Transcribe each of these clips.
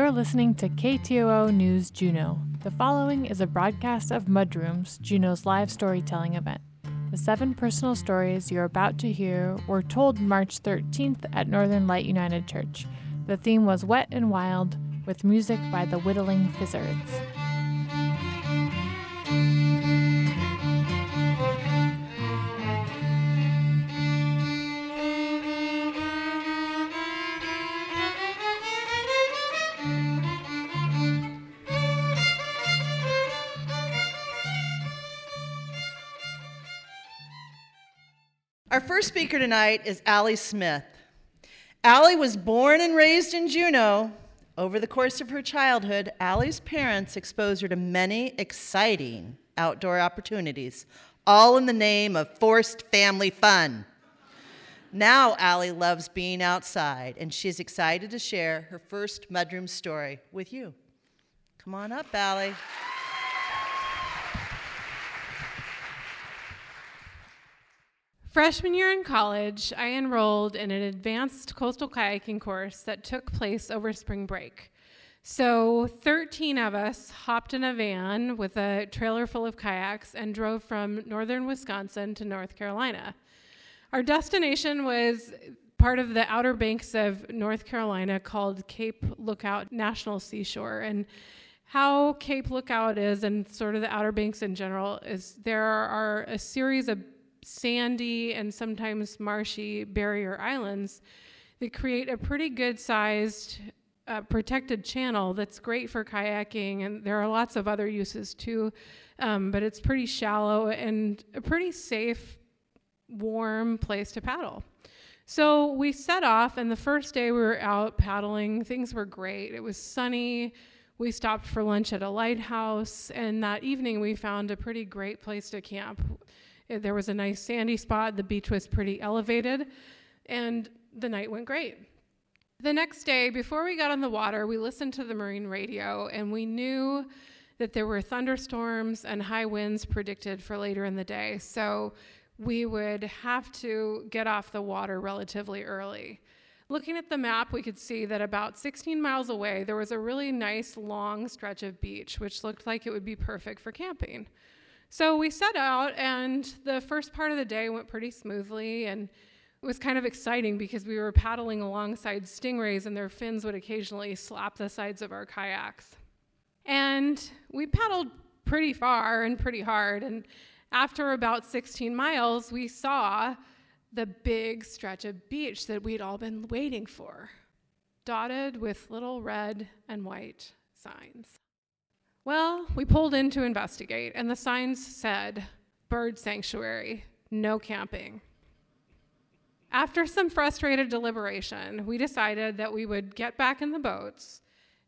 You're listening to KTOO News Juneau. The following is a broadcast of Mudrooms, Juneau's live storytelling event. The seven personal stories you're about to hear were told March 13th at Northern Light United Church. The theme was Wet and Wild, with music by the Whittling Fizzards. First speaker tonight is Allie Smith. Allie was born and raised in Juneau. Over the course of her childhood, Allie's parents exposed her to many exciting outdoor opportunities, all in the name of forced family fun. Now, Allie loves being outside, and she's excited to share her first mudroom story with you. Come on up, Allie. Freshman year in college, I enrolled in an advanced coastal kayaking course that took place over spring break. So, 13 of us hopped in a van with a trailer full of kayaks and drove from northern Wisconsin to North Carolina. Our destination was part of the Outer Banks of North Carolina called Cape Lookout National Seashore. And how Cape Lookout is, and sort of the Outer Banks in general, is there are a series of sandy and sometimes marshy barrier islands that create a pretty good sized uh, protected channel that's great for kayaking, and there are lots of other uses too. Um, but it's pretty shallow and a pretty safe, warm place to paddle. So we set off, and the first day we were out paddling, things were great. It was sunny. We stopped for lunch at a lighthouse, and that evening we found a pretty great place to camp. Eh, there was a nice sandy spot, the beach was pretty elevated, and the night went great. The next day, before we got on the water, we listened to the marine radio and we knew that there were thunderstorms and high winds predicted for later in the day. So we would have to get off the water relatively early. Looking at the map, we could see that about 16 miles away, there was a really nice long stretch of beach, which looked like it would be perfect for camping. So we set out, and the first part of the day went pretty smoothly, and it was kind of exciting because we were paddling alongside stingrays, and their fins would occasionally slap the sides of our kayaks. And we paddled pretty far and pretty hard, and after about 16 miles, we saw the big stretch of beach that we'd all been waiting for, dotted with little red and white signs. Well, we pulled in to investigate, and the signs said bird sanctuary, no camping. After some frustrated deliberation, we decided that we would get back in the boats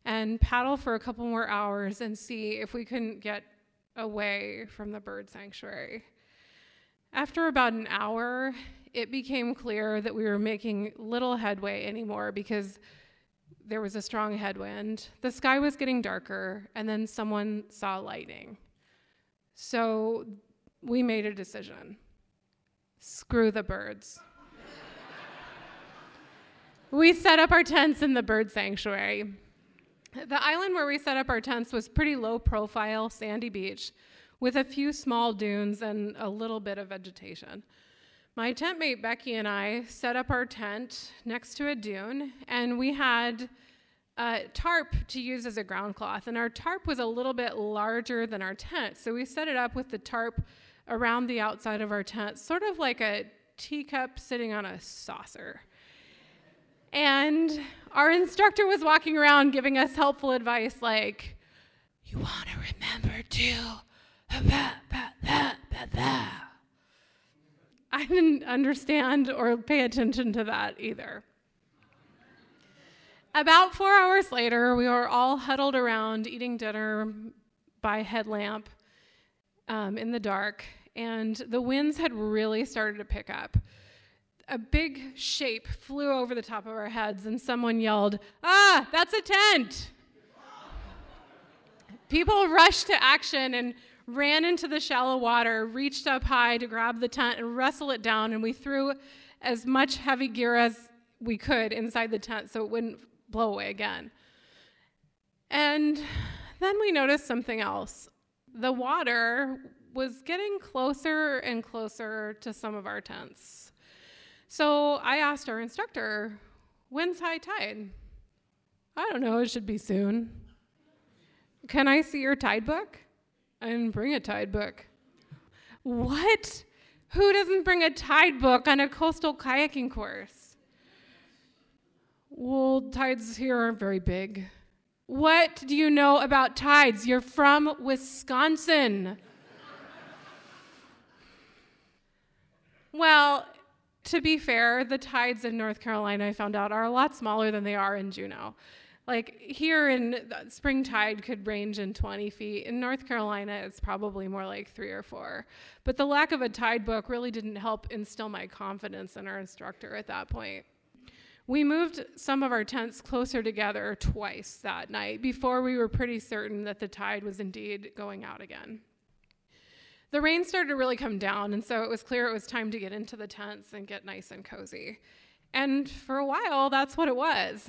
and paddle for a couple more hours and see if we couldn't get away from the bird sanctuary. After about an hour, it became clear that we were making little headway anymore because there was a strong headwind. The sky was getting darker, and then someone saw lightning. So we made a decision screw the birds. we set up our tents in the bird sanctuary. The island where we set up our tents was pretty low profile, sandy beach with a few small dunes and a little bit of vegetation. My tent mate Becky and I set up our tent next to a dune, and we had a tarp to use as a ground cloth. And our tarp was a little bit larger than our tent, so we set it up with the tarp around the outside of our tent, sort of like a teacup sitting on a saucer. And our instructor was walking around giving us helpful advice like, you want to remember to. I didn't understand or pay attention to that either. About four hours later, we were all huddled around eating dinner by headlamp um, in the dark, and the winds had really started to pick up. A big shape flew over the top of our heads, and someone yelled, Ah, that's a tent! People rushed to action and ran into the shallow water, reached up high to grab the tent and wrestle it down, and we threw as much heavy gear as we could inside the tent so it wouldn't blow away again. And then we noticed something else. The water was getting closer and closer to some of our tents. So I asked our instructor, When's high tide? I don't know, it should be soon. Can I see your tide book? Didn't bring a tide book. What? Who doesn't bring a tide book on a coastal kayaking course? Well, tides here aren't very big. What do you know about tides? You're from Wisconsin. well, to be fair, the tides in North Carolina, I found out, are a lot smaller than they are in Juneau. Like here in spring tide could range in 20 feet. In North Carolina, it's probably more like three or four. But the lack of a tide book really didn't help instill my confidence in our instructor at that point. We moved some of our tents closer together twice that night before we were pretty certain that the tide was indeed going out again. The rain started to really come down, and so it was clear it was time to get into the tents and get nice and cozy. And for a while, that's what it was.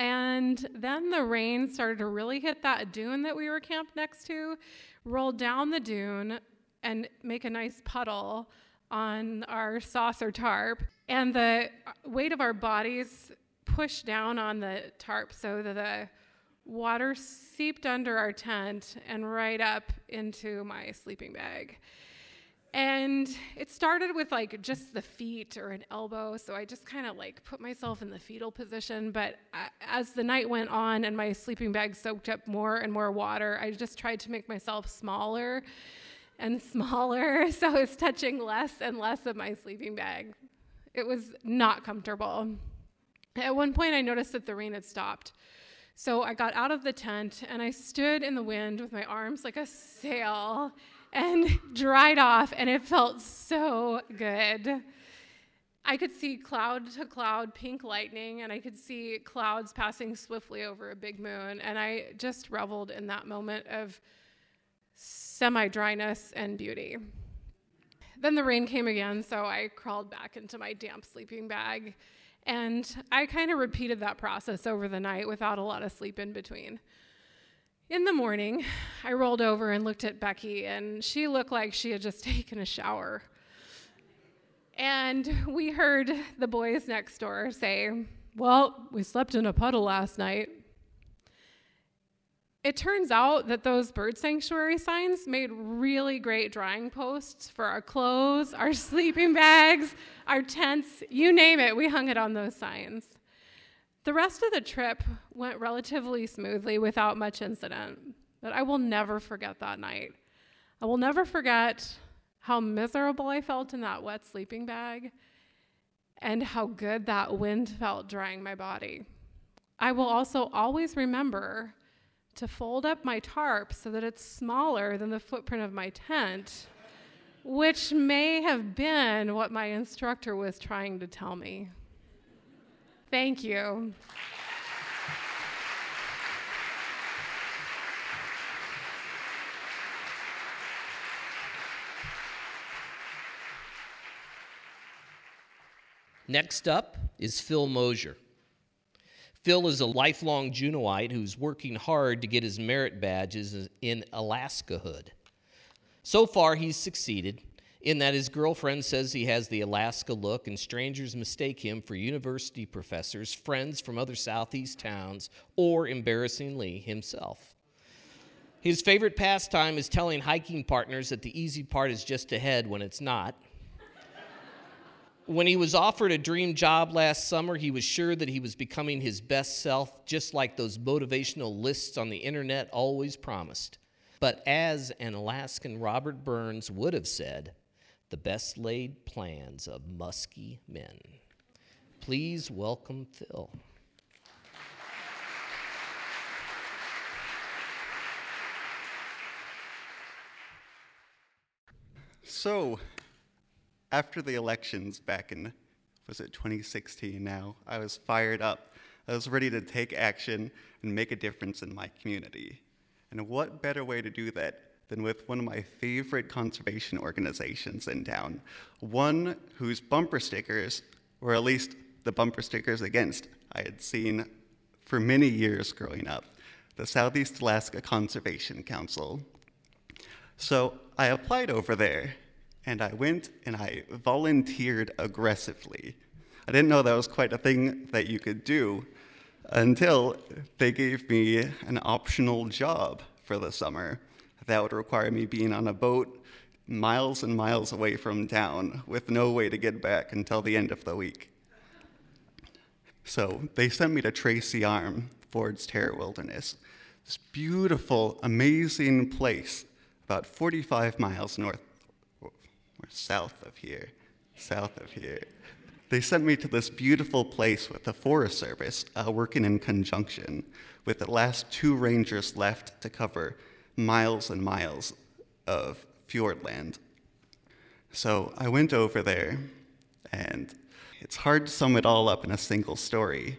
And then the rain started to really hit that dune that we were camped next to, roll down the dune, and make a nice puddle on our saucer tarp. And the weight of our bodies pushed down on the tarp so that the water seeped under our tent and right up into my sleeping bag. And it started with like just the feet or an elbow. So I just kind of like put myself in the fetal position. But as the night went on and my sleeping bag soaked up more and more water, I just tried to make myself smaller and smaller. So I was touching less and less of my sleeping bag. It was not comfortable. At one point, I noticed that the rain had stopped. So I got out of the tent and I stood in the wind with my arms like a sail and dried off, and it felt so good. I could see cloud to cloud pink lightning, and I could see clouds passing swiftly over a big moon, and I just reveled in that moment of semi dryness and beauty. Then the rain came again, so I crawled back into my damp sleeping bag, and I kind of repeated that process over the night without a lot of sleep in between. In the morning, I rolled over and looked at Becky, and she looked like she had just taken a shower. And we heard the boys next door say, Well, we slept in a puddle last night. It turns out that those bird sanctuary signs made really great drying posts for our clothes, our sleeping bags, our tents, you name it, we hung it on those signs. The rest of the trip went relatively smoothly without much incident, but I will never forget that night. I will never forget how miserable I felt in that wet sleeping bag and how good that wind felt drying my body. I will also always remember to fold up my tarp so that it's smaller than the footprint of my tent, which may have been what my instructor was trying to tell me. Thank you. Next up is Phil Mosier. Phil is a lifelong Juneauite who's working hard to get his merit badges in Alaskahood. So far, he's succeeded in that his girlfriend says he has the Alaska look, and strangers mistake him for university professors, friends from other southeast towns, or embarrassingly, himself. His favorite pastime is telling hiking partners that the easy part is just ahead when it's not. when he was offered a dream job last summer, he was sure that he was becoming his best self, just like those motivational lists on the internet always promised. But as an Alaskan Robert Burns would have said, the best laid plans of musky men. Please welcome Phil. So, after the elections back in, was it 2016 now, I was fired up. I was ready to take action and make a difference in my community. And what better way to do that than with one of my favorite conservation organizations in town, one whose bumper stickers, or at least the bumper stickers against, I had seen for many years growing up. the Southeast Alaska Conservation Council. So I applied over there, and I went and I volunteered aggressively. I didn't know that was quite a thing that you could do until they gave me an optional job for the summer. That would require me being on a boat miles and miles away from town with no way to get back until the end of the week. So they sent me to Tracy Arm, Ford's Terror Wilderness, this beautiful, amazing place about 45 miles north or south of here, south of here. They sent me to this beautiful place with the Forest Service uh, working in conjunction with the last two rangers left to cover miles and miles of Fjordland. So I went over there, and it's hard to sum it all up in a single story,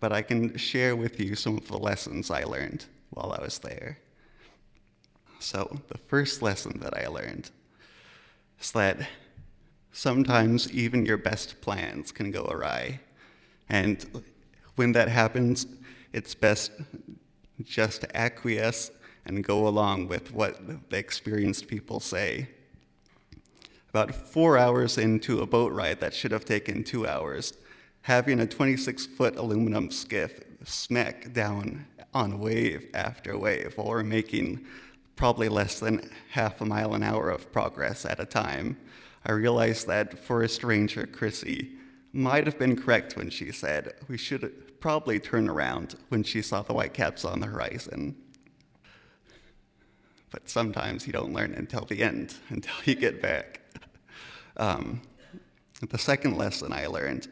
but I can share with you some of the lessons I learned while I was there. So, the first lesson that I learned is that sometimes even your best plans can go awry. And when that happens, it's best just to acquiesce and go along with what the experienced people say. About four hours into a boat ride that should have taken two hours, having a 26 foot aluminum skiff smack down on wave after wave while we're making probably less than half a mile an hour of progress at a time, I realized that Forest Ranger Chrissy might have been correct when she said we should probably turn around when she saw the whitecaps on the horizon but sometimes you don't learn until the end, until you get back. Um, the second lesson I learned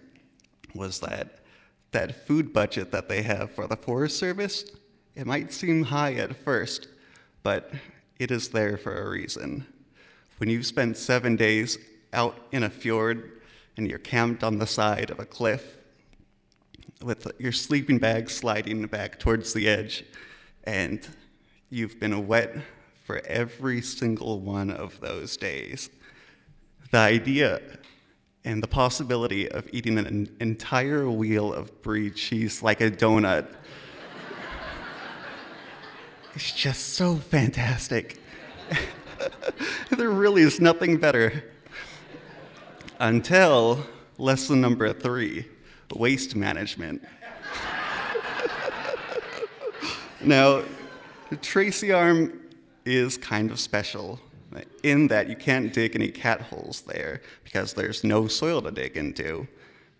was that that food budget that they have for the Forest Service, it might seem high at first, but it is there for a reason. When you've spent seven days out in a fjord and you're camped on the side of a cliff with your sleeping bag sliding back towards the edge, and you've been wet for every single one of those days. The idea and the possibility of eating an entire wheel of brie cheese like a donut is just so fantastic. there really is nothing better. Until lesson number three waste management. now, Tracy Arm is kind of special in that you can't dig any cat holes there because there's no soil to dig into.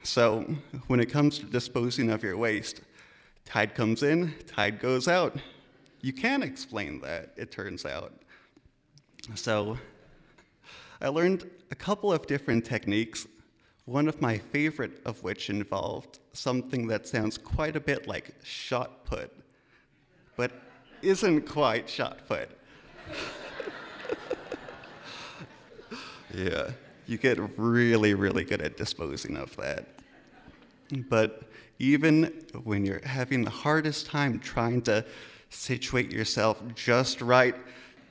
So when it comes to disposing of your waste, tide comes in, tide goes out. You can explain that, it turns out. So I learned a couple of different techniques, one of my favorite of which involved something that sounds quite a bit like shot put, but isn't quite shot put. yeah, you get really, really good at disposing of that. But even when you're having the hardest time trying to situate yourself just right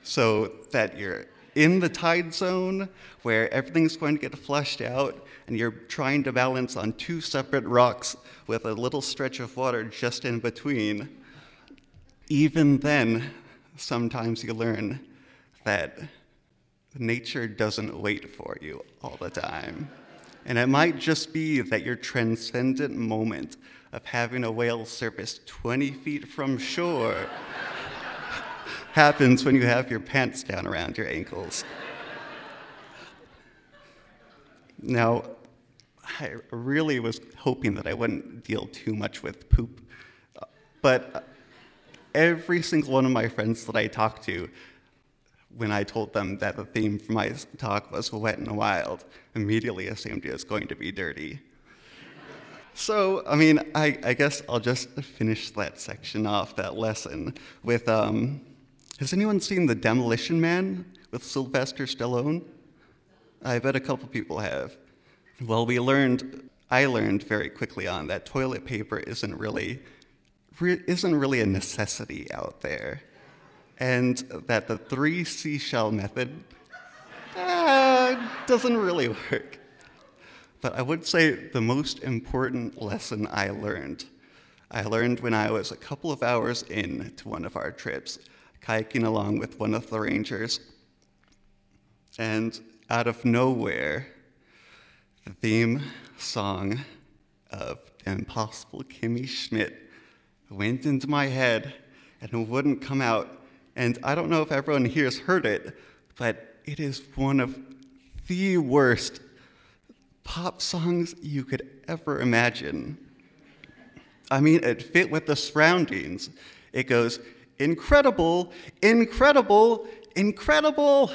so that you're in the tide zone where everything's going to get flushed out and you're trying to balance on two separate rocks with a little stretch of water just in between, even then, sometimes you learn that nature doesn't wait for you all the time. And it might just be that your transcendent moment of having a whale surface 20 feet from shore happens when you have your pants down around your ankles. Now, I really was hoping that I wouldn't deal too much with poop, but every single one of my friends that I talked to, when I told them that the theme for my talk was wet and wild, immediately assumed it was going to be dirty. So, I mean, I, I, guess I'll just finish that section off, that lesson, with um, Has anyone seen The Demolition Man with Sylvester Stallone? I bet a couple people have. Well, we learned, I learned very quickly on that toilet paper isn't really re- isn't really a necessity out there, and that the three seashell method uh, doesn't really work. But I would say the most important lesson I learned I learned when I was a couple of hours in to one of our trips, kayaking along with one of the rangers. And out of nowhere, the theme song of the impossible Kimmy Schmidt went into my head and wouldn't come out. And I don't know if everyone here has heard it, but it is one of the worst pop songs you could ever imagine. I mean, it fit with the surroundings. It goes, incredible, incredible, incredible,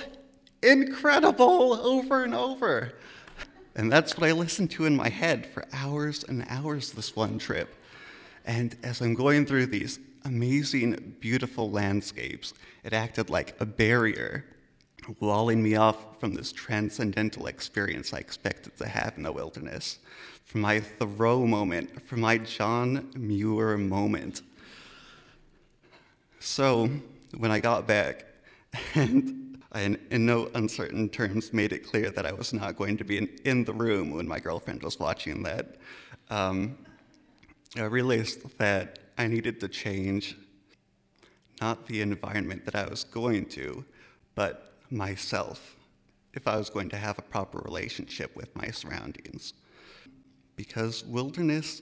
incredible, over and over. And that's what I listened to in my head for hours and hours this one trip. And as I'm going through these amazing, beautiful landscapes, it acted like a barrier, walling me off from this transcendental experience I expected to have in the wilderness for my Thoreau moment, for my John Muir moment. So when I got back, and I, in no uncertain terms, made it clear that I was not going to be in, in the room when my girlfriend was watching that, um, I realized that I needed to change not the environment that I was going to, but myself, if I was going to have a proper relationship with my surroundings because wilderness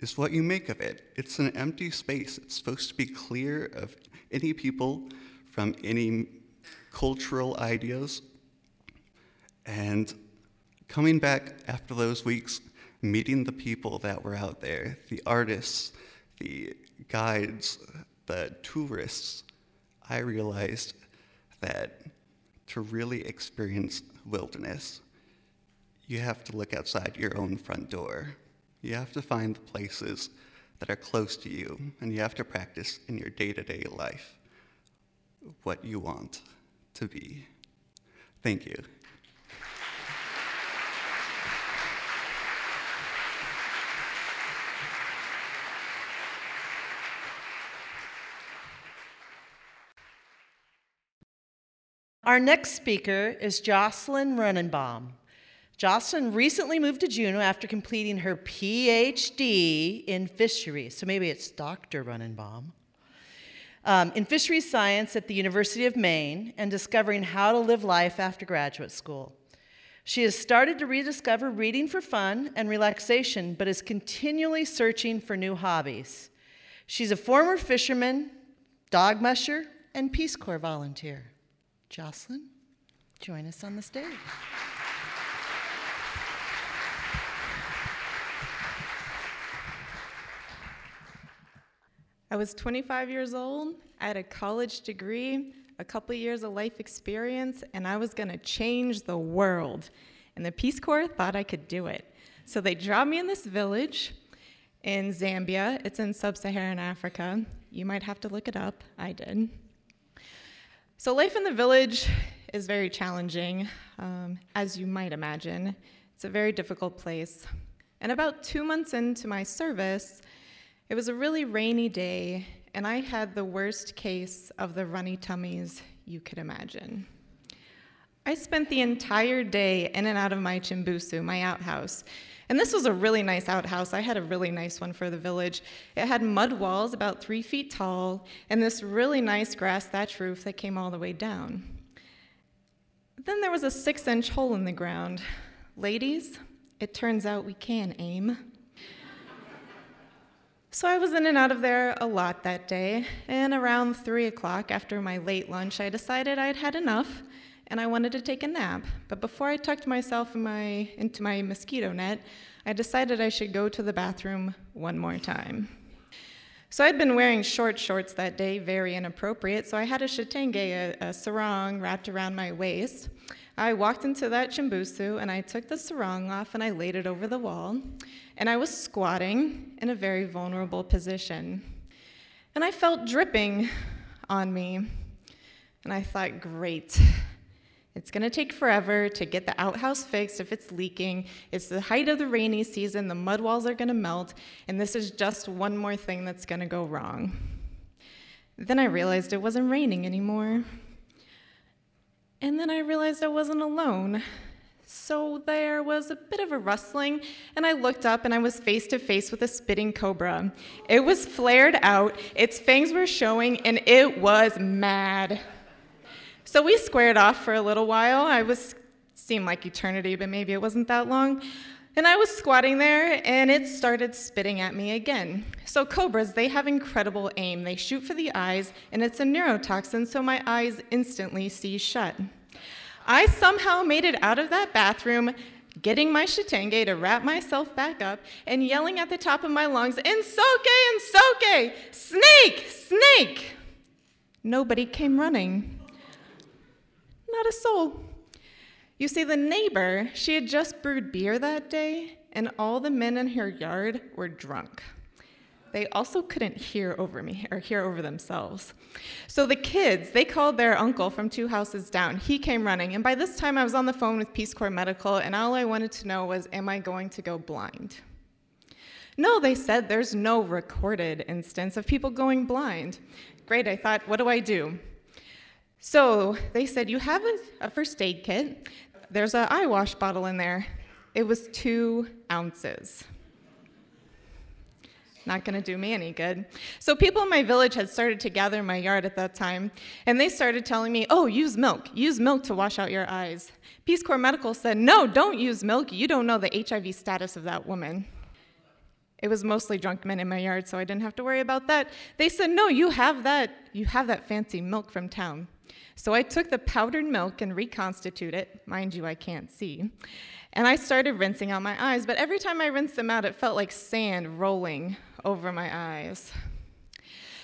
is what you make of it. It's an empty space. It's supposed to be clear of any people from any cultural ideas. And coming back after those weeks, meeting the people that were out there, the artists, the guides, the tourists, I realized that to really experience wilderness, you have to look outside your own front door. You have to find the places that are close to you, and you have to practice in your day to day life what you want to be. Thank you. Our next speaker is Jocelyn Runnebaum. Jocelyn recently moved to Juneau after completing her PhD in fisheries. So maybe it's Dr. Runnebaum. Um, in fisheries science at the University of Maine and discovering how to live life after graduate school. She has started to rediscover reading for fun and relaxation, but is continually searching for new hobbies. She's a former fisherman, dog musher, and Peace Corps volunteer. Jocelyn, join us on the stage. I was 25 years old, I had a college degree, a couple years of life experience, and I was gonna change the world. And the Peace Corps thought I could do it. So they dropped me in this village in Zambia. It's in sub Saharan Africa. You might have to look it up. I did. So, life in the village is very challenging, um, as you might imagine. It's a very difficult place. And about two months into my service, it was a really rainy day, and I had the worst case of the runny tummies you could imagine. I spent the entire day in and out of my chimbusu, my outhouse. And this was a really nice outhouse. I had a really nice one for the village. It had mud walls about three feet tall and this really nice grass thatch roof that came all the way down. Then there was a six inch hole in the ground. Ladies, it turns out we can aim. So I was in and out of there a lot that day, and around 3 o'clock after my late lunch, I decided I'd had enough and I wanted to take a nap. But before I tucked myself in my, into my mosquito net, I decided I should go to the bathroom one more time. So I'd been wearing short shorts that day, very inappropriate, so I had a chitenge, a, a sarong, wrapped around my waist. I walked into that chimbusu and I took the sarong off and I laid it over the wall. And I was squatting in a very vulnerable position. And I felt dripping on me. And I thought, great. It's going to take forever to get the outhouse fixed if it's leaking. It's the height of the rainy season, the mud walls are going to melt, and this is just one more thing that's going to go wrong. Then I realized it wasn't raining anymore. And then I realized I wasn't alone. So there was a bit of a rustling, and I looked up and I was face to face with a spitting cobra. It was flared out, its fangs were showing, and it was mad. So we squared off for a little while. I was seemed like eternity, but maybe it wasn't that long. And I was squatting there, and it started spitting at me again. So, cobras, they have incredible aim. They shoot for the eyes, and it's a neurotoxin, so my eyes instantly see shut. I somehow made it out of that bathroom, getting my chitenge to wrap myself back up, and yelling at the top of my lungs, Ensoke, Ensoke! Snake! Snake! Nobody came running. Not a soul. You see, the neighbor, she had just brewed beer that day, and all the men in her yard were drunk. They also couldn't hear over me or hear over themselves. So the kids, they called their uncle from two houses down. He came running, and by this time I was on the phone with Peace Corps Medical, and all I wanted to know was, am I going to go blind? No, they said there's no recorded instance of people going blind. Great, I thought, what do I do? So they said, You have a, a first aid kit. There's an eye wash bottle in there. It was two ounces. Not going to do me any good. So, people in my village had started to gather in my yard at that time, and they started telling me, Oh, use milk. Use milk to wash out your eyes. Peace Corps Medical said, No, don't use milk. You don't know the HIV status of that woman. It was mostly drunk men in my yard, so I didn't have to worry about that. They said, "No, you have that. You have that fancy milk from town." So I took the powdered milk and reconstituted it. Mind you, I can't see. And I started rinsing out my eyes, but every time I rinsed them out, it felt like sand rolling over my eyes.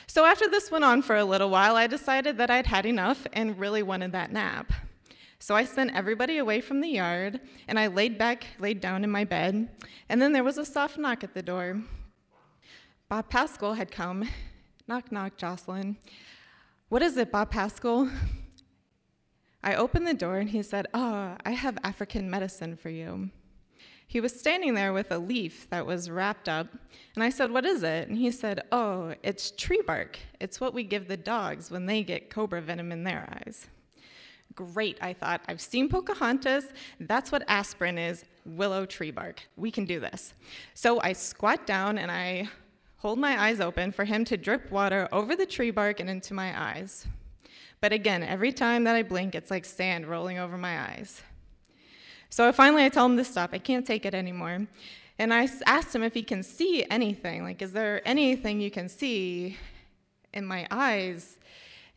So after this went on for a little while, I decided that I'd had enough and really wanted that nap. So I sent everybody away from the yard, and I laid back, laid down in my bed, and then there was a soft knock at the door. Bob Pascal had come. Knock, knock, Jocelyn. What is it, Bob Pascal? I opened the door and he said, Oh, I have African medicine for you. He was standing there with a leaf that was wrapped up, and I said, What is it? And he said, Oh, it's tree bark. It's what we give the dogs when they get cobra venom in their eyes. Great, I thought. I've seen Pocahontas. That's what aspirin is willow tree bark. We can do this. So I squat down and I hold my eyes open for him to drip water over the tree bark and into my eyes. But again, every time that I blink, it's like sand rolling over my eyes. So finally, I tell him to stop. I can't take it anymore. And I asked him if he can see anything. Like, is there anything you can see in my eyes?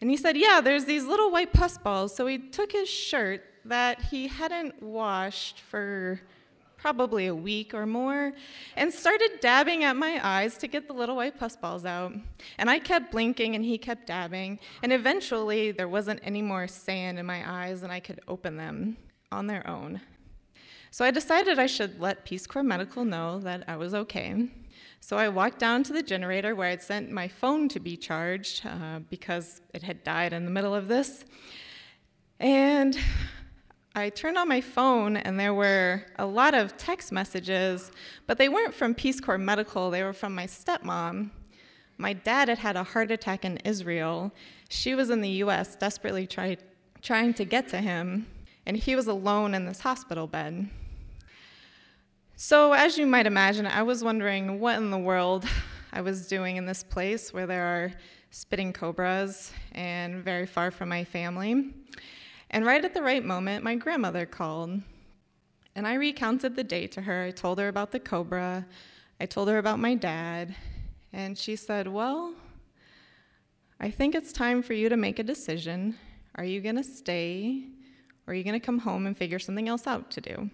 And he said, Yeah, there's these little white pus balls. So he took his shirt that he hadn't washed for probably a week or more, and started dabbing at my eyes to get the little white pus balls out. And I kept blinking and he kept dabbing, and eventually there wasn't any more sand in my eyes and I could open them on their own. So I decided I should let Peace Corps Medical know that I was okay. So I walked down to the generator where I'd sent my phone to be charged uh, because it had died in the middle of this. And I turned on my phone and there were a lot of text messages, but they weren't from Peace Corps Medical, they were from my stepmom. My dad had had a heart attack in Israel. She was in the US desperately try, trying to get to him, and he was alone in this hospital bed. So, as you might imagine, I was wondering what in the world I was doing in this place where there are spitting cobras and very far from my family. And right at the right moment, my grandmother called. And I recounted the day to her. I told her about the cobra. I told her about my dad. And she said, Well, I think it's time for you to make a decision. Are you going to stay, or are you going to come home and figure something else out to do?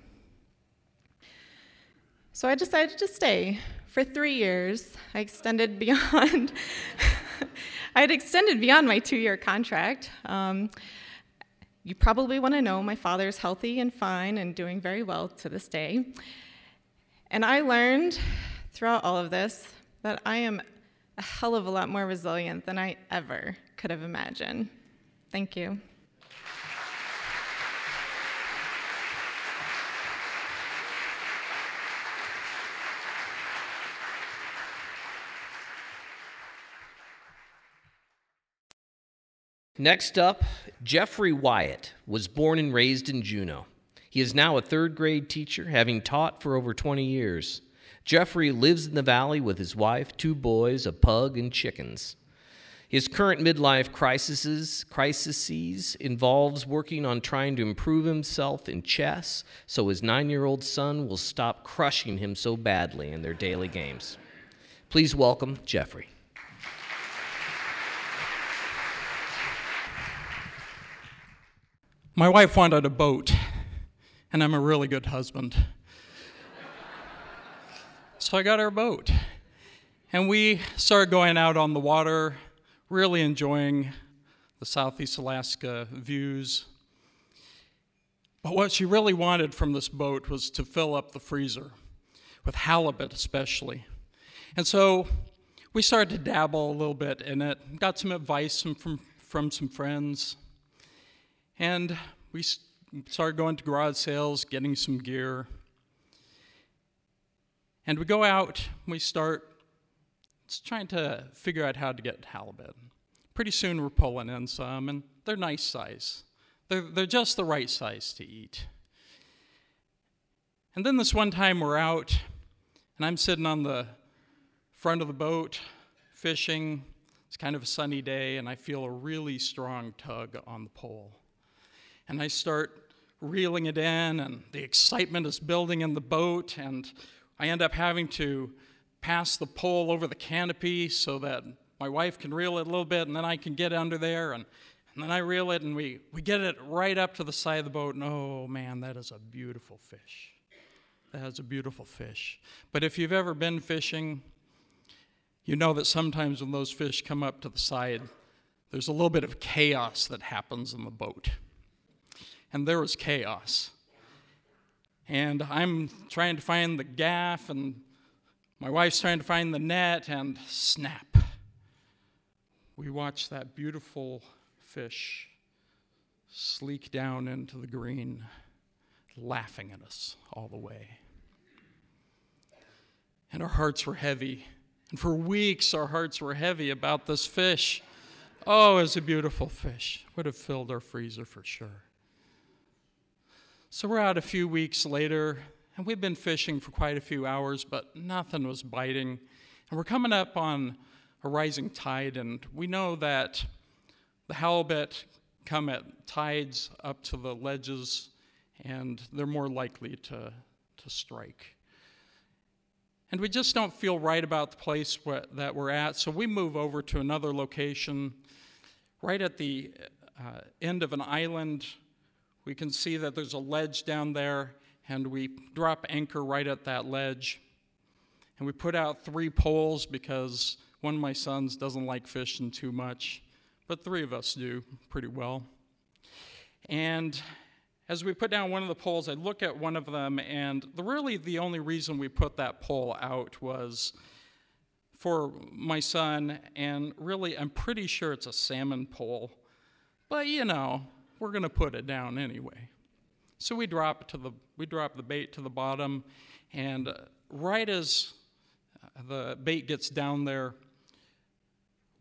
So I decided to stay for three years. I extended beyond. I had extended beyond my two-year contract. Um, you probably want to know my father's healthy and fine and doing very well to this day. And I learned throughout all of this that I am a hell of a lot more resilient than I ever could have imagined. Thank you. Next up, Jeffrey Wyatt was born and raised in Juneau. He is now a third grade teacher, having taught for over 20 years. Jeffrey lives in the valley with his wife, two boys, a pug, and chickens. His current midlife crises, crises involves working on trying to improve himself in chess so his nine year old son will stop crushing him so badly in their daily games. Please welcome Jeffrey. My wife wanted a boat, and I'm a really good husband. so I got her a boat. And we started going out on the water really enjoying the Southeast Alaska views. But what she really wanted from this boat was to fill up the freezer, with halibut especially. And so we started to dabble a little bit in it, got some advice from, from, from some friends, and we started going to garage sales, getting some gear. And we go out, we start trying to figure out how to get halibut. Pretty soon we're pulling in some, and they're nice size. They're, they're just the right size to eat. And then this one time we're out, and I'm sitting on the front of the boat fishing. It's kind of a sunny day, and I feel a really strong tug on the pole. And I start reeling it in, and the excitement is building in the boat, and I end up having to pass the pole over the canopy so that my wife can reel it a little bit and then I can get under there and, and then I reel it and we, we get it right up to the side of the boat and oh man, that is a beautiful fish. That is a beautiful fish. But if you've ever been fishing, you know that sometimes when those fish come up to the side, there's a little bit of chaos that happens in the boat. And there was chaos. And I'm trying to find the gaff and my wife's trying to find the net, and snap. We watch that beautiful fish sleek down into the green, laughing at us all the way. And our hearts were heavy. And for weeks, our hearts were heavy about this fish. Oh, it was a beautiful fish. Would have filled our freezer for sure. So we're out a few weeks later, and we've been fishing for quite a few hours, but nothing was biting. And we're coming up on a rising tide, and we know that the halibut come at tides up to the ledges, and they're more likely to, to strike. And we just don't feel right about the place that we're at, so we move over to another location. Right at the uh, end of an island, we can see that there's a ledge down there, and we drop anchor right at that ledge. And we put out three poles because one of my sons doesn't like fishing too much, but three of us do pretty well. And as we put down one of the poles, I look at one of them, and the, really the only reason we put that pole out was for my son, and really I'm pretty sure it's a salmon pole, but you know, we're going to put it down anyway. So we drop to the we drop the bait to the bottom, and uh, right as uh, the bait gets down there,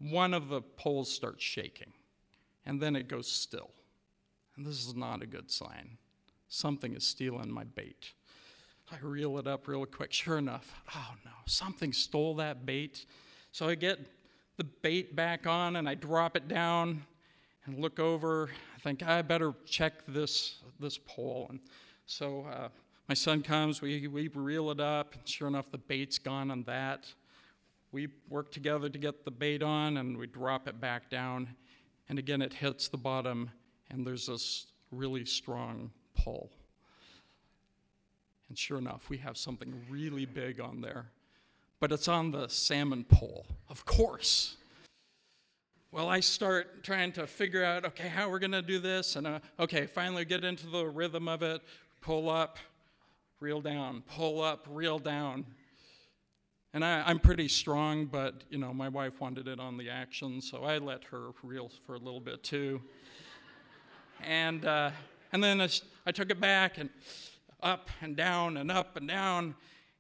one of the poles starts shaking, and then it goes still. And this is not a good sign. Something is stealing my bait. I reel it up real quick. Sure enough, oh no, something stole that bait. So I get the bait back on and I drop it down and look over. I think I better check this this pole. And so uh, my son comes, we, we reel it up, and sure enough, the bait's gone on that. We work together to get the bait on, and we drop it back down. And again, it hits the bottom, and there's this really strong pull. And sure enough, we have something really big on there. But it's on the salmon pole, of course. Well, I start trying to figure out, okay, how we're going to do this. And uh, okay, finally get into the rhythm of it. Pull up, reel down, pull up, reel down. And I, am pretty strong, but you know, my wife wanted it on the action, so I let her reel for a little bit too. and uh, and then I, I took it back and up and down and up and down,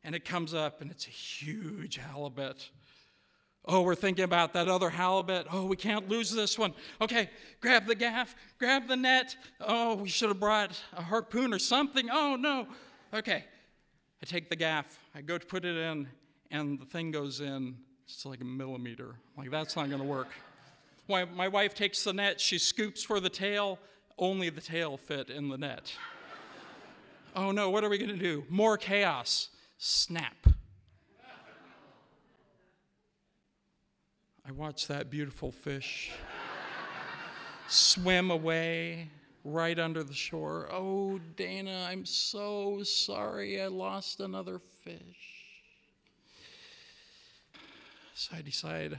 and it comes up, and it's a huge halibut Oh, we're thinking about that other halibut. Oh, we can't lose this one. Okay, grab the gaff, grab the net. Oh, we should have brought a harpoon or something. Oh, no. Okay, I take the gaff, I go to put it in, and the thing goes in. It's like a millimeter. I'm like, that's not going to work. My, my wife takes the net, she scoops for the tail. Only the tail fit in the net. oh no, what are we going to do? More chaos. Snap. I watch that beautiful fish swim away right under the shore. Oh, Dana, I'm so sorry I lost another fish. So I decide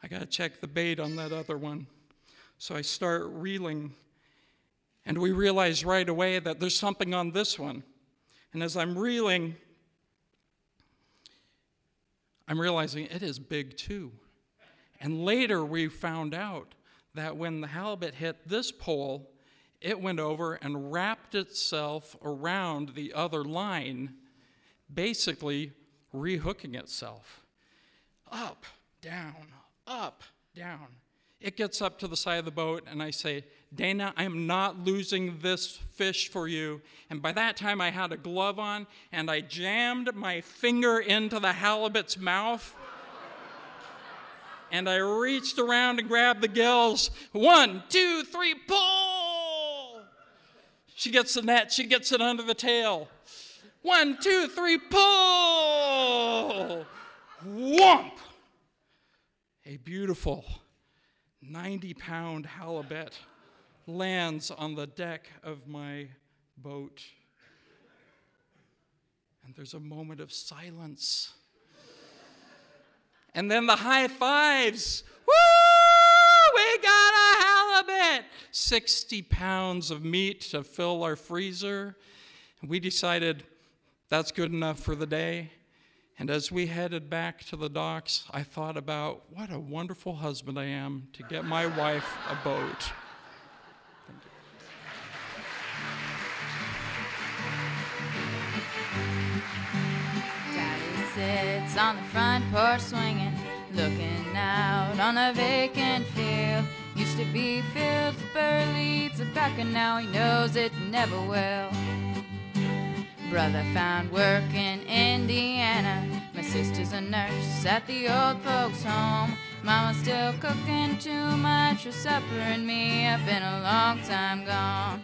I got to check the bait on that other one. So I start reeling, and we realize right away that there's something on this one. And as I'm reeling, I'm realizing it is big too. And later we found out that when the halibut hit this pole, it went over and wrapped itself around the other line, basically rehooking itself. Up, down, up, down. It gets up to the side of the boat, and I say, Dana, I am not losing this fish for you. And by that time, I had a glove on, and I jammed my finger into the halibut's mouth and I reached around and grabbed the gills. One, two, three, pull! She gets the net, she gets it under the tail. One, two, three, pull! Whomp! A beautiful 90 pound halibut lands on the deck of my boat. And there's a moment of silence and then the high fives. Woo! We got a halibut! 60 pounds of meat to fill our freezer. And we decided that's good enough for the day. And as we headed back to the docks, I thought about what a wonderful husband I am to get my wife a boat. Sits on the front porch swinging, looking out on a vacant field. Used to be filled with burley tobacco, now he knows it never will. Brother found work in Indiana. My sister's a nurse at the old folks' home. Mama's still cooking too much for supper, and me, I've been a long time gone.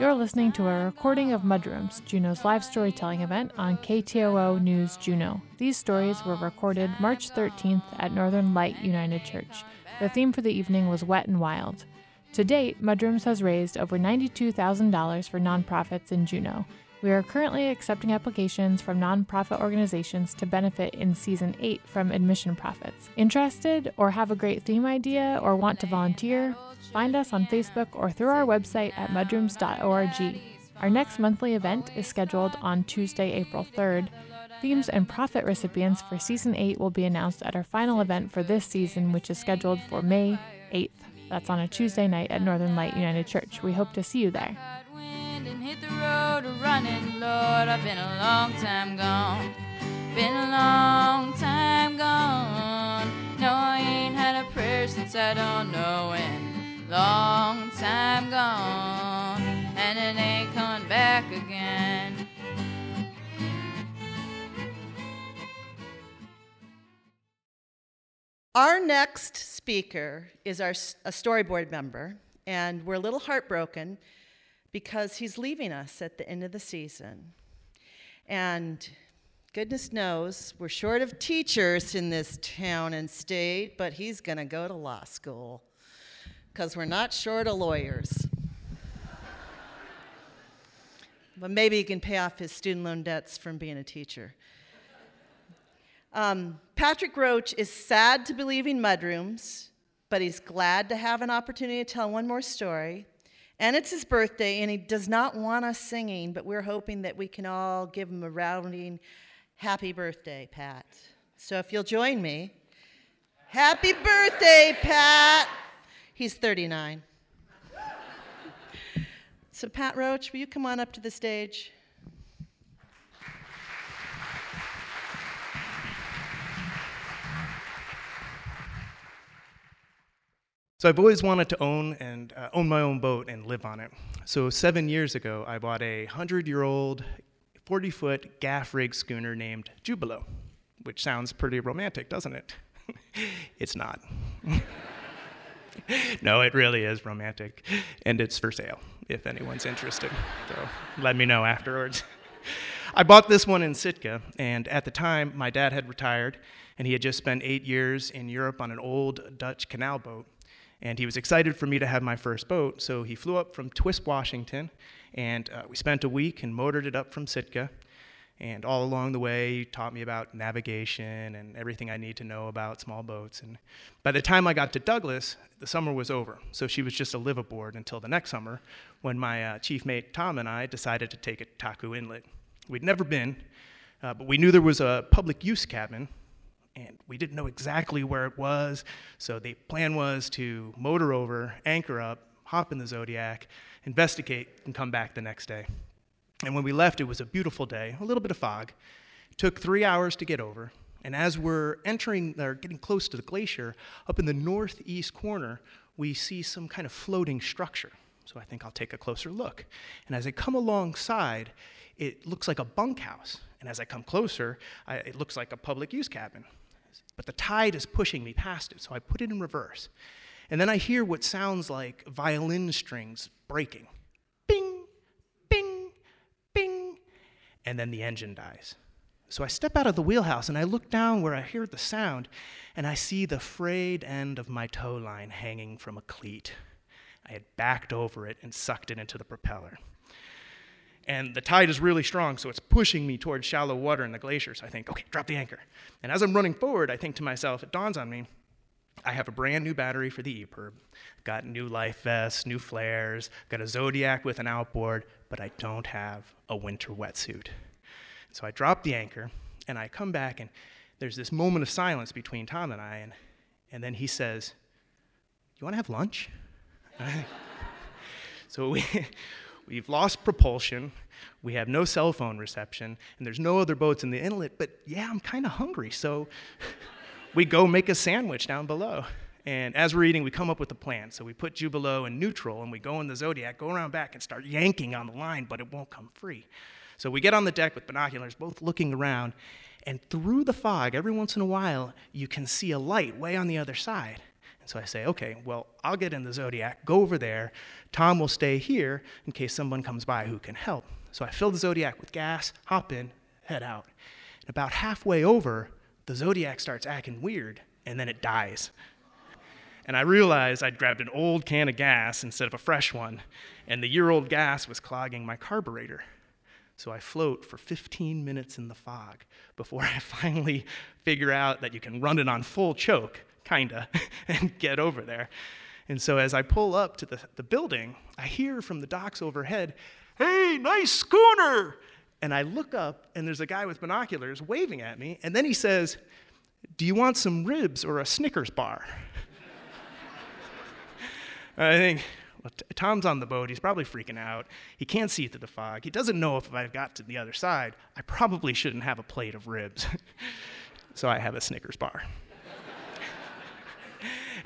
You're listening to a recording of Mudrooms, Juneau's live storytelling event on KTOO News Juneau. These stories were recorded March 13th at Northern Light United Church. The theme for the evening was Wet and Wild. To date, Mudrooms has raised over $92,000 for nonprofits in Juneau. We are currently accepting applications from nonprofit organizations to benefit in season 8 from admission profits. Interested or have a great theme idea or want to volunteer? Find us on Facebook or through our website at mudrooms.org. Our next monthly event is scheduled on Tuesday, April 3rd. Themes and profit recipients for season 8 will be announced at our final event for this season, which is scheduled for May 8th. That's on a Tuesday night at Northern Light United Church. We hope to see you there. Been a long time gone. No, I ain't had a prayer since I don't know when long time gone, and it ain't coming back again. Our next speaker is our, a storyboard member, and we're a little heartbroken because he's leaving us at the end of the season. And goodness knows we're short of teachers in this town and state, but he's going to go to law school because we're not short of lawyers. but maybe he can pay off his student loan debts from being a teacher. Um, Patrick Roach is sad to be leaving Mudrooms, but he's glad to have an opportunity to tell one more story. And it's his birthday, and he does not want us singing, but we're hoping that we can all give him a rounding happy birthday, Pat. So if you'll join me, happy birthday, Pat! He's 39. so, Pat Roach, will you come on up to the stage? So I've always wanted to own and uh, own my own boat and live on it. So seven years ago, I bought a hundred-year-old, 40-foot gaff rig schooner named Jubilo, which sounds pretty romantic, doesn't it? it's not. no, it really is romantic, and it's for sale if anyone's interested. So let me know afterwards. I bought this one in Sitka, and at the time, my dad had retired, and he had just spent eight years in Europe on an old Dutch canal boat. And he was excited for me to have my first boat, so he flew up from Twisp, Washington, and uh, we spent a week and motored it up from Sitka. And all along the way, he taught me about navigation and everything I need to know about small boats. And by the time I got to Douglas, the summer was over. So she was just a live aboard until the next summer when my uh, chief mate Tom and I decided to take it to Taku Inlet. We'd never been, uh, but we knew there was a public use cabin and we didn't know exactly where it was. So the plan was to motor over, anchor up, hop in the Zodiac, investigate, and come back the next day. And when we left, it was a beautiful day, a little bit of fog. It took three hours to get over. And as we're entering or getting close to the glacier, up in the northeast corner, we see some kind of floating structure. So I think I'll take a closer look. And as I come alongside, it looks like a bunkhouse. And as I come closer, I, it looks like a public use cabin but the tide is pushing me past it, so I put it in reverse. And then I hear what sounds like violin strings breaking. Bing, bing, bing. And then the engine dies. So I step out of the wheelhouse and I look down where I hear the sound, and I see the frayed end of my tow line hanging from a cleat. I had backed over it and sucked it into the propeller and the tide is really strong, so it's pushing me towards shallow water in the glacier. So I think, okay, drop the anchor. And as I'm running forward, I think to myself, it dawns on me, I have a brand new battery for the EPIRB, got new life vests, new flares, got a Zodiac with an outboard, but I don't have a winter wetsuit. So I drop the anchor, and I come back, and there's this moment of silence between Tom and I, and, and then he says, You want to have lunch? so we, We've lost propulsion. We have no cell phone reception, and there's no other boats in the inlet. But yeah, I'm kind of hungry, so we go make a sandwich down below. And as we're eating, we come up with a plan. So we put Jubilo in neutral, and we go in the Zodiac, go around back, and start yanking on the line, but it won't come free. So we get on the deck with binoculars, both looking around, and through the fog, every once in a while, you can see a light way on the other side. So I say, okay, well, I'll get in the Zodiac, go over there. Tom will stay here in case someone comes by who can help. So I fill the Zodiac with gas, hop in, head out. And about halfway over, the Zodiac starts acting weird, and then it dies. And I realized I'd grabbed an old can of gas instead of a fresh one, and the year old gas was clogging my carburetor. So I float for 15 minutes in the fog before I finally figure out that you can run it on full choke kinda, and get over there. And so as I pull up to the, the building, I hear from the docks overhead, hey, nice schooner! And I look up, and there's a guy with binoculars waving at me, and then he says, Do you want some ribs or a Snickers bar? I think, well, Tom's on the boat. He's probably freaking out. He can't see through the fog. He doesn't know if I've got to the other side. I probably shouldn't have a plate of ribs. so I have a Snickers bar.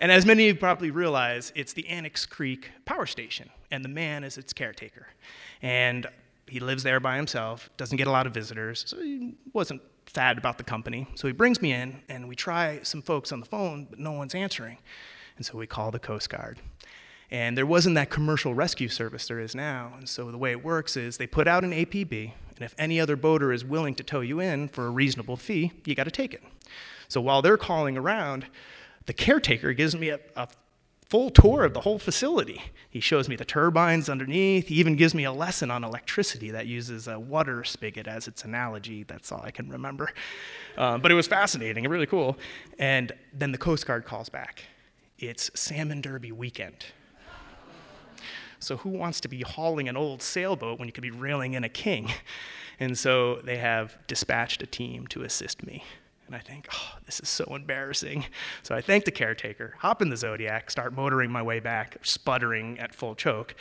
And as many of you probably realize, it's the Annex Creek Power Station, and the man is its caretaker. And he lives there by himself, doesn't get a lot of visitors, so he wasn't sad about the company. So he brings me in, and we try some folks on the phone, but no one's answering. And so we call the Coast Guard. And there wasn't that commercial rescue service there is now. And so the way it works is they put out an APB, and if any other boater is willing to tow you in for a reasonable fee, you got to take it. So while they're calling around, the caretaker gives me a, a full tour of the whole facility. He shows me the turbines underneath. He even gives me a lesson on electricity that uses a water spigot as its analogy. That's all I can remember. Um, but it was fascinating and really cool. And then the Coast Guard calls back. It's Salmon Derby weekend. So, who wants to be hauling an old sailboat when you could be reeling in a king? And so they have dispatched a team to assist me. And I think, oh, this is so embarrassing. So I thank the caretaker, hop in the Zodiac, start motoring my way back, sputtering at full choke.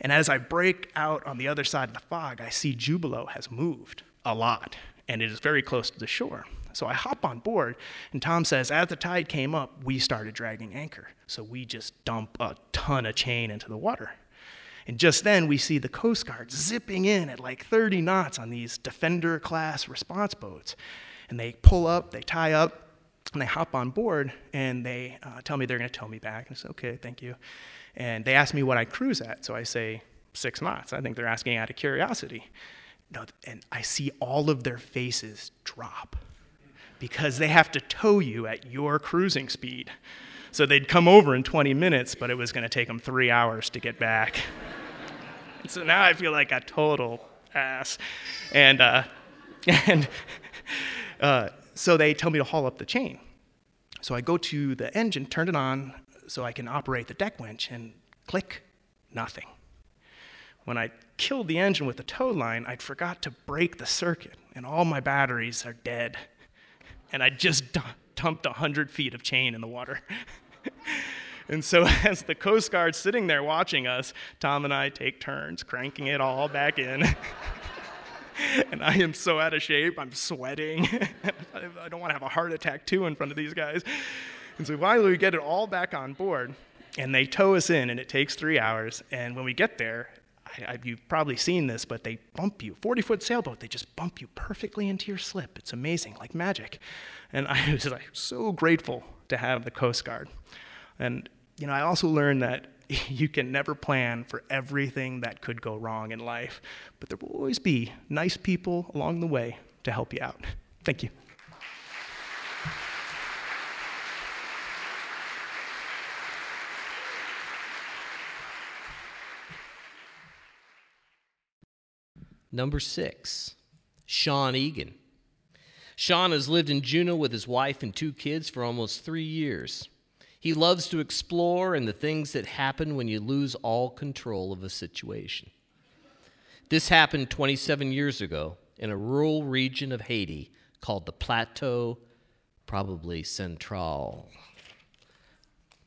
And as I break out on the other side of the fog, I see Jubilo has moved a lot, and it is very close to the shore. So I hop on board, and Tom says, as the tide came up, we started dragging anchor. So we just dump a ton of chain into the water. And just then, we see the Coast Guard zipping in at like 30 knots on these Defender class response boats. And they pull up, they tie up, and they hop on board, and they uh, tell me they're going to tow me back. And I say, okay, thank you. And they ask me what I cruise at. So I say, six knots. I think they're asking out of curiosity. No, and I see all of their faces drop because they have to tow you at your cruising speed. So they'd come over in 20 minutes, but it was going to take them three hours to get back. so now I feel like a total ass. And, uh, and uh, so they tell me to haul up the chain. So I go to the engine, turn it on so I can operate the deck winch, and click, nothing. When I killed the engine with the tow line, I'd forgot to break the circuit, and all my batteries are dead. And I just dumped 100 feet of chain in the water. and so, as the Coast Guard's sitting there watching us, Tom and I take turns cranking it all back in. and I am so out of shape, I'm sweating. I don't want to have a heart attack too in front of these guys. And so finally, we get it all back on board, and they tow us in, and it takes three hours. And when we get there, I, I, you've probably seen this, but they bump you. 40 foot sailboat, they just bump you perfectly into your slip. It's amazing, like magic. And I was like, so grateful to have the Coast Guard. And, you know, I also learned that you can never plan for everything that could go wrong in life, but there will always be nice people along the way to help you out. Thank you. Number six, Sean Egan. Sean has lived in Juneau with his wife and two kids for almost three years. He loves to explore and the things that happen when you lose all control of a situation. This happened 27 years ago in a rural region of Haiti called the Plateau, probably Central.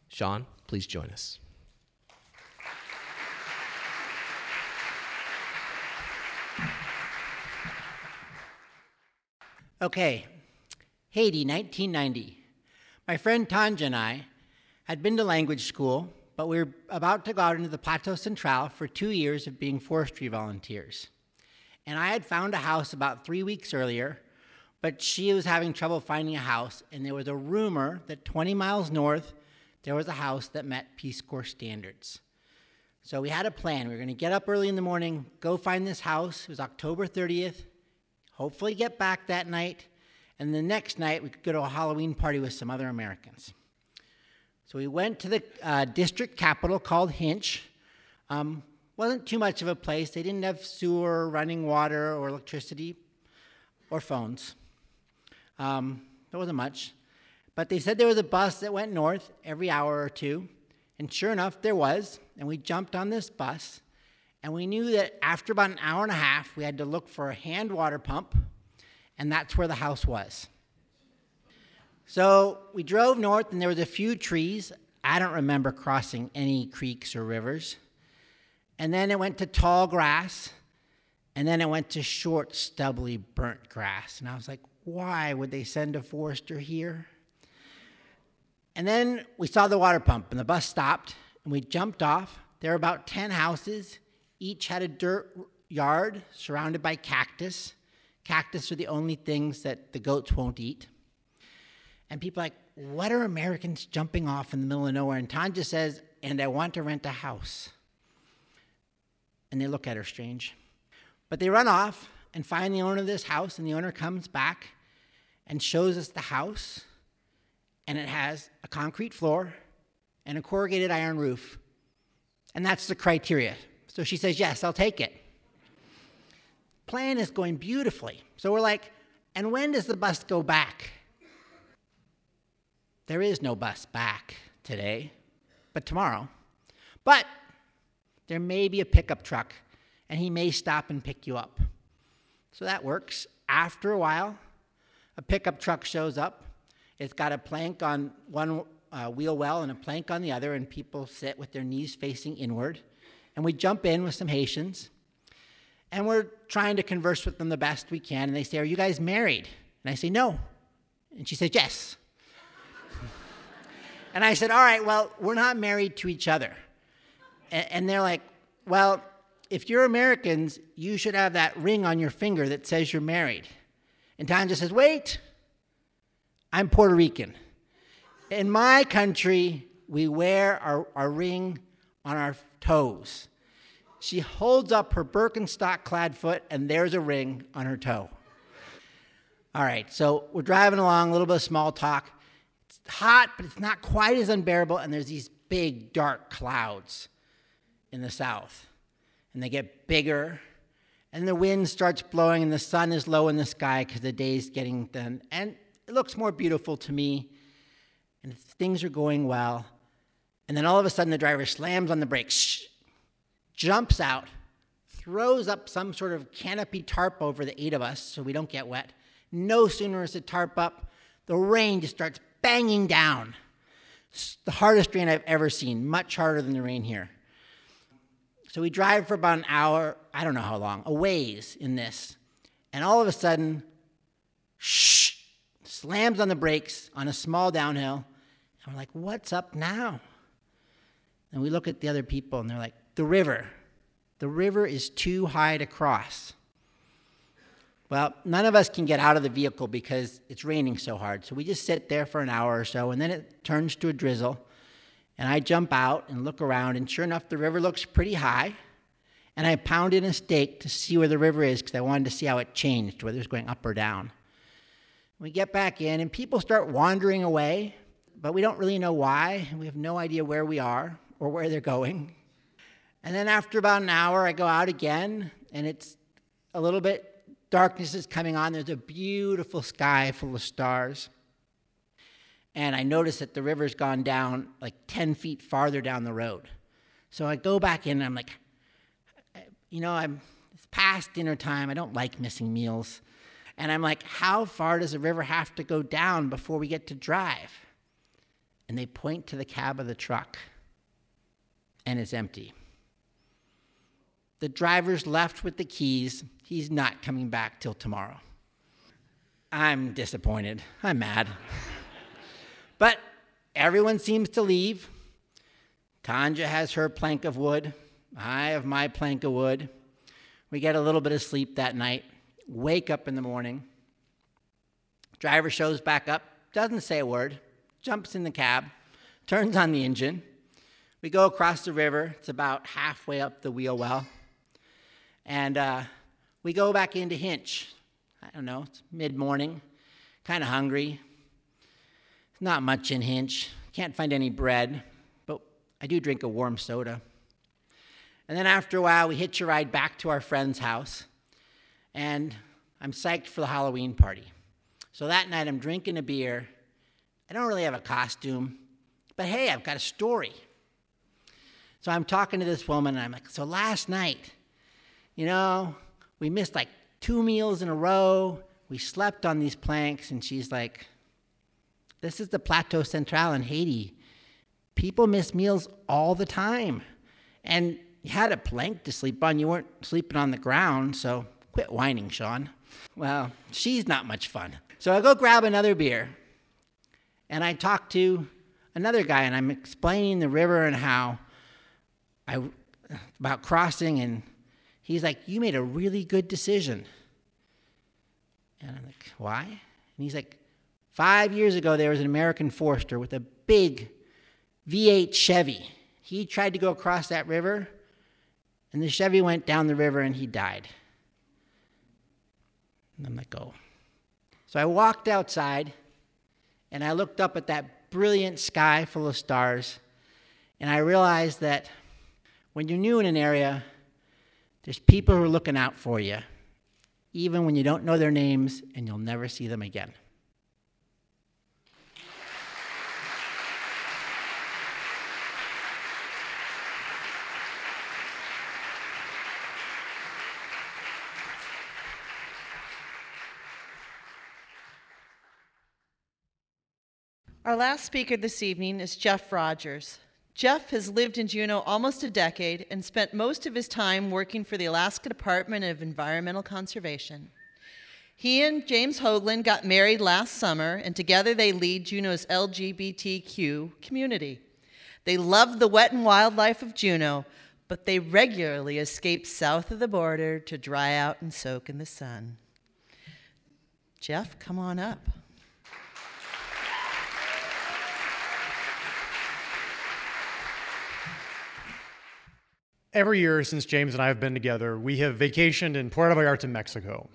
Sean, please join us. Okay, Haiti, 1990. My friend Tanja and I had been to language school, but we were about to go out into the Plateau Central for two years of being forestry volunteers. And I had found a house about three weeks earlier, but she was having trouble finding a house, and there was a rumor that 20 miles north there was a house that met Peace Corps standards. So we had a plan. We were going to get up early in the morning, go find this house. It was October 30th, hopefully get back that night, and the next night we could go to a Halloween party with some other Americans. So we went to the uh, district capital called Hinche. Um, wasn't too much of a place. They didn't have sewer, running water, or electricity, or phones. Um, there wasn't much. But they said there was a bus that went north every hour or two. And sure enough, there was. And we jumped on this bus and we knew that after about an hour and a half, we had to look for a hand water pump, and that's where the house was. So we drove north, and there was a few trees. I don't remember crossing any creeks or rivers. And then it went to tall grass, and then it went to short, stubbly, burnt grass. And I was like, why would they send a forester here? And then we saw the water pump, and the bus stopped, and we jumped off. There were about 10 houses, each had a dirt yard surrounded by cactus. Cactus are the only things that the goats won't eat. And people are like, what are Americans jumping off in the middle of nowhere? And Tanja says, and I want to rent a house. And they look at her strange. But they run off and find the owner of this house, and the owner comes back and shows us the house. And it has a concrete floor and a corrugated iron roof. And that's the criteria. So she says, Yes, I'll take it. Plan is going beautifully. So we're like, And when does the bus go back? There is no bus back today, but tomorrow. But there may be a pickup truck, and he may stop and pick you up. So that works. After a while, a pickup truck shows up. It's got a plank on one uh, wheel well and a plank on the other, and people sit with their knees facing inward and we jump in with some Haitians, and we're trying to converse with them the best we can. And they say, Are you guys married? And I say, No, And she says, Yes. And I said, All right, well, we're not married to each other. And, they're like, Well, if you're Americans, you should have that ring on your finger that says you're married. And Tanja says, Wait, I'm Puerto Rican. In my country, we wear our, our ring on our toes. She holds up her Birkenstock clad foot, and there's a ring on her toe. All right, so we're driving along, a little bit of small talk. Hot, but it's not quite as unbearable, and there's these big, dark clouds in the south. And they get bigger, and the wind starts blowing, and the sun is low in the sky because the day's getting done. And it looks more beautiful to me, and things are going well. And then all of a sudden, the driver slams on the brakes, jumps out, throws up some sort of canopy tarp over the eight of us so we don't get wet. No sooner is the tarp up, the rain just starts banging down. It's the hardest rain I've ever seen, much harder than the rain here. So we drive for about an hour, I don't know how long, a ways in this. And all of a sudden, shh, slams on the brakes on a small downhill. And we're like, what's up now? And we look at the other people and they're like, the river. The river is too high to cross. Well, none of us can get out of the vehicle because it's raining so hard. So we just sit there for an hour or so, and then it turns to a drizzle. And I jump out and look around, and sure enough, the river looks pretty high. And I pound in a stake to see where the river is because I wanted to see how it changed, whether it's going up or down. We get back in, and people start wandering away, but we don't really know why. We have no idea where we are or where they're going. And then after about an hour, I go out again, and it's a little bit darkness is coming on. There's a beautiful sky full of stars. And I notice that the river's gone down like 10 feet farther down the road. So I go back in and I'm like, you know, I'm it's past dinner time. I don't like missing meals. And I'm like, how far does the river have to go down before we get to drive? And they point to the cab of the truck, and it's empty. The driver's left with the keys. He's not coming back till tomorrow. I'm disappointed. I'm mad. but everyone seems to leave. Tanja has her plank of wood. I have my plank of wood. We get a little bit of sleep that night. Wake up in the morning. Driver shows back up, doesn't say a word, jumps in the cab, turns on the engine. We go across the river. It's about halfway up the wheel well. And uh, we go back into Hinche. I don't know, it's mid morning, kind of hungry. Not much in Hinche. Can't find any bread, but I do drink a warm soda. And then after a while, we hitch a ride back to our friend's house, and I'm psyched for the Halloween party. So that night, I'm drinking a beer. I don't really have a costume, but hey, I've got a story. So I'm talking to this woman, and I'm like, So last night, you know, we missed like two meals in a row. We slept on these planks. And she's like, This is the Plateau Central in Haiti. People miss meals all the time. And you had a plank to sleep on. You weren't sleeping on the ground. So quit whining, Sean. Well, she's not much fun. So I go grab another beer. And I talk to another guy, and I'm explaining the river and how I about crossing and he's like, You made a really good decision. And I'm like, Why? And he's like, Five years ago, there was an American Forester with a big V8 Chevy. He tried to go across that river, and the Chevy went down the river and he died. And I'm like, Oh. So I walked outside and I looked up at that brilliant sky full of stars, and I realized that when you're new in an area, there's people who are looking out for you, even when you don't know their names and you'll never see them again. Our last speaker this evening is Jeff Rogers. Jeff has lived in Juneau almost a decade and spent most of his time working for the Alaska Department of Environmental Conservation. He and James Hoagland got married last summer, and together they lead Juneau's LGBTQ community. They love the wet and wild life of Juneau, but they regularly escape south of the border to dry out and soak in the sun. Jeff, come on up. Every year since James and I have been together, we have vacationed in Puerto Vallarta, Mexico.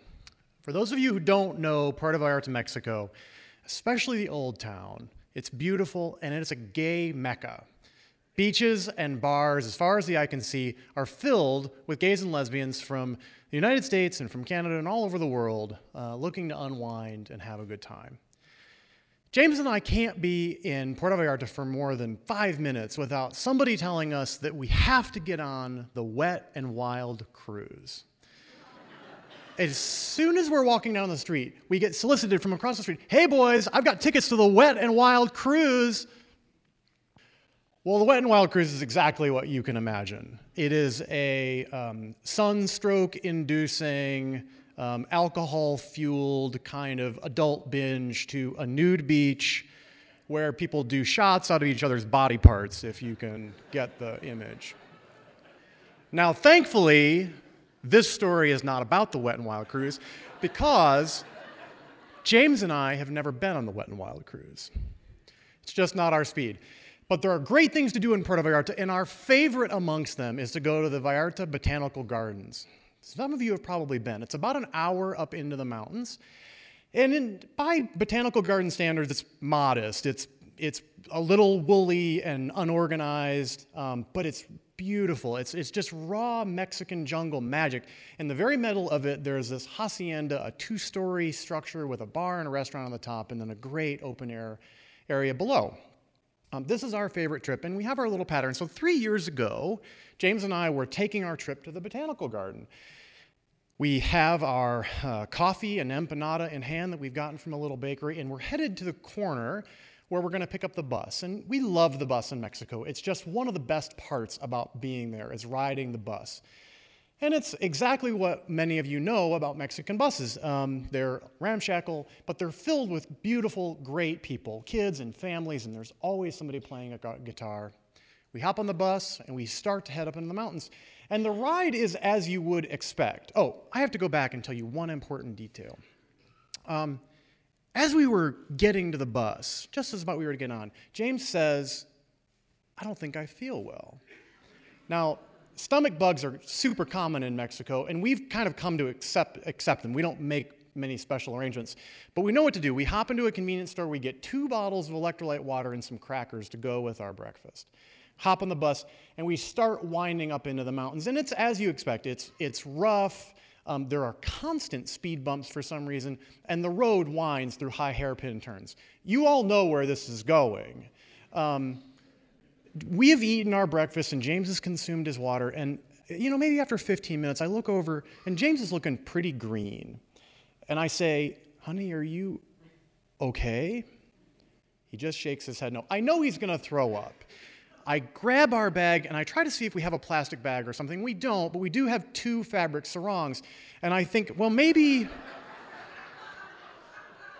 For those of you who don't know Puerto Vallarta, Mexico, especially the Old Town, it's beautiful and it's a gay mecca. Beaches and bars, as far as the eye can see, are filled with gays and lesbians from the United States and from Canada and all over the world uh, looking to unwind and have a good time. James and I can't be in Puerto Vallarta for more than five minutes without somebody telling us that we have to get on the wet and wild cruise. as soon as we're walking down the street, we get solicited from across the street Hey, boys, I've got tickets to the wet and wild cruise. Well, the Wet and Wild Cruise is exactly what you can imagine. It is a um, sunstroke inducing, um, alcohol fueled kind of adult binge to a nude beach where people do shots out of each other's body parts, if you can get the image. Now, thankfully, this story is not about the Wet and Wild Cruise because James and I have never been on the Wet and Wild Cruise. It's just not our speed. But there are great things to do in Puerto Vallarta, and our favorite amongst them is to go to the Vallarta Botanical Gardens. Some of you have probably been. It's about an hour up into the mountains. And in, by botanical garden standards, it's modest. It's, it's a little woolly and unorganized, um, but it's beautiful. It's, it's just raw Mexican jungle magic. In the very middle of it, there's this hacienda, a two story structure with a bar and a restaurant on the top, and then a great open air area below. Um, this is our favorite trip, and we have our little pattern. So, three years ago, James and I were taking our trip to the botanical garden. We have our uh, coffee and empanada in hand that we've gotten from a little bakery, and we're headed to the corner where we're going to pick up the bus. And we love the bus in Mexico. It's just one of the best parts about being there is riding the bus. And it's exactly what many of you know about Mexican buses. Um, they're ramshackle, but they're filled with beautiful, great people, kids and families, and there's always somebody playing a guitar. We hop on the bus and we start to head up into the mountains. And the ride is as you would expect. Oh, I have to go back and tell you one important detail. Um, as we were getting to the bus, just as about we were to get on, James says, I don't think I feel well. Now, stomach bugs are super common in Mexico, and we've kind of come to accept, accept them. We don't make many special arrangements. But we know what to do. We hop into a convenience store, we get two bottles of electrolyte water and some crackers to go with our breakfast. Hop on the bus, and we start winding up into the mountains. And it's as you expect, it's, it's rough. Um, there are constant speed bumps for some reason, and the road winds through high hairpin turns. You all know where this is going. Um, we have eaten our breakfast and James has consumed his water. And, you know, maybe after 15 minutes, I look over and James is looking pretty green. And I say, honey, are you okay? He just shakes his head no. I know he's going to throw up. I grab our bag and I try to see if we have a plastic bag or something. We don't, but we do have two fabric sarongs. And I think, well, maybe.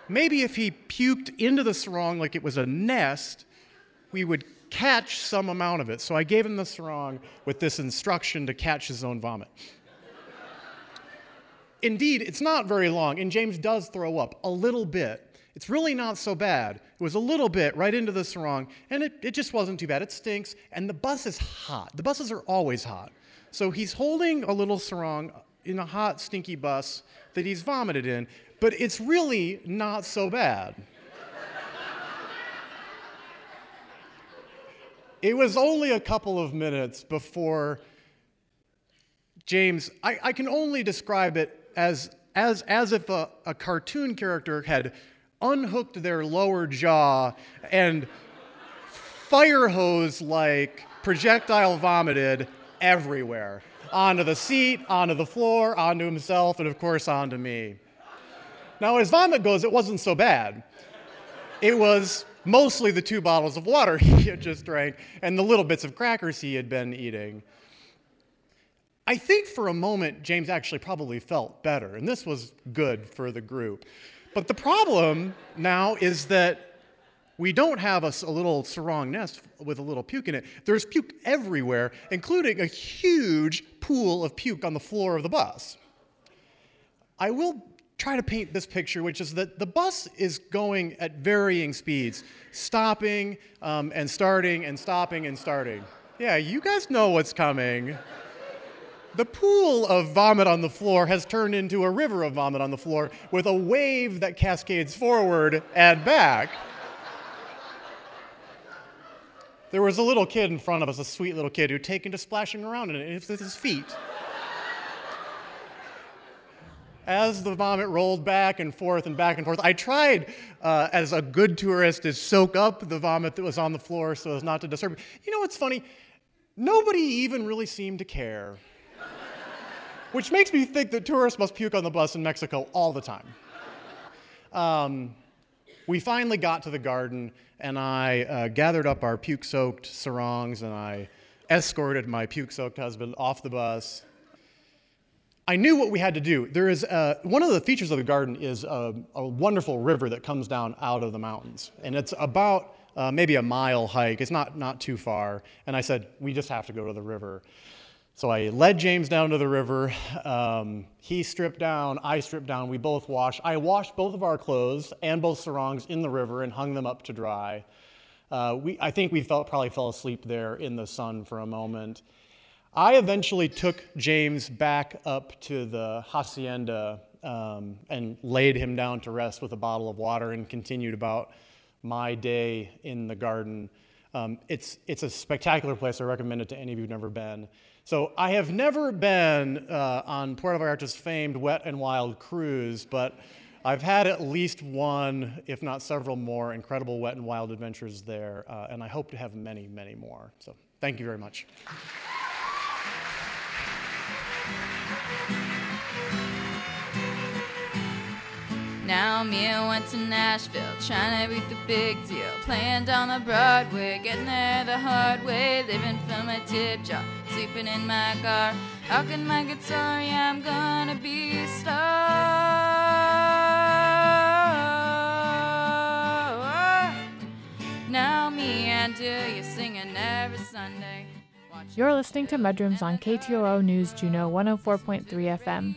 Maybe if he puked into the sarong like it was a nest, we would catch some amount of it. So I gave him the sarong with this instruction to catch his own vomit. Indeed, it's not very long, and James does throw up a little bit. It's really not so bad. It was a little bit right into the sarong, and it, it just wasn't too bad. It stinks, and the bus is hot. The buses are always hot. So he's holding a little sarong in a hot, stinky bus that he's vomited in, but it's really not so bad. It was only a couple of minutes before James, I, I can only describe it as, as, as if a, a cartoon character had unhooked their lower jaw and fire hose like projectile vomited everywhere onto the seat, onto the floor, onto himself, and of course onto me. Now, as vomit goes, it wasn't so bad. It was mostly the two bottles of water he had just drank and the little bits of crackers he had been eating. I think for a moment, James actually probably felt better, and this was good for the group. But the problem now is that we don't have a little sarong nest with a little puke in it. There's puke everywhere, including a huge pool of puke on the floor of the bus. I will try to paint this picture, which is that the bus is going at varying speeds, stopping um, and starting and stopping and starting. Yeah, you guys know what's coming. The pool of vomit on the floor has turned into a river of vomit on the floor with a wave that cascades forward and back. There was a little kid in front of us, a sweet little kid, who'd taken to splashing around in it with his feet. As the vomit rolled back and forth and back and forth, I tried, uh, as a good tourist, to soak up the vomit that was on the floor so as not to disturb. You know what's funny? Nobody even really seemed to care. Which makes me think that tourists must puke on the bus in Mexico all the time. Um, we finally got to the garden, and I uh, gathered up our puke soaked sarongs and I escorted my puke soaked husband off the bus. I knew what we had to do. There is uh, one of the features of the garden is a, a wonderful river that comes down out of the mountains, and it's about uh, maybe a mile hike. It's not not too far. And I said we just have to go to the river. So I led James down to the river. Um, he stripped down, I stripped down, we both washed. I washed both of our clothes and both sarongs in the river and hung them up to dry. Uh, we, I think we felt, probably fell asleep there in the sun for a moment. I eventually took James back up to the hacienda um, and laid him down to rest with a bottle of water and continued about my day in the garden. Um, it's, it's a spectacular place. I recommend it to any of you who've never been. So I have never been uh, on Puerto Vallarta's famed Wet and Wild cruise, but I've had at least one, if not several more, incredible wet and wild adventures there, uh, and I hope to have many, many more. So thank you very much. Now me I went to Nashville, trying to beat the big deal. Playing down the Broadway, getting there the hard way. Living from a tip jar, sleeping in my car. How can my guitar? Yeah, I'm gonna be a star. Now me and do you singing every Sunday. You're listening to Mudrooms on KTOO News Juneau 104.3 FM.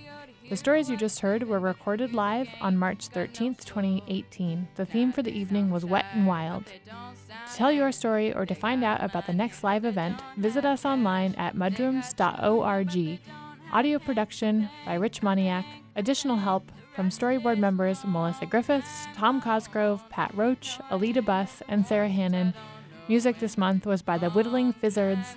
The stories you just heard were recorded live on March 13th, 2018. The theme for the evening was Wet and Wild. To tell your story or to find out about the next live event, visit us online at mudrooms.org. Audio production by Rich Moniak. Additional help from storyboard members Melissa Griffiths, Tom Cosgrove, Pat Roach, Alita Buss, and Sarah Hannon. Music this month was by the Whittling Fizzards.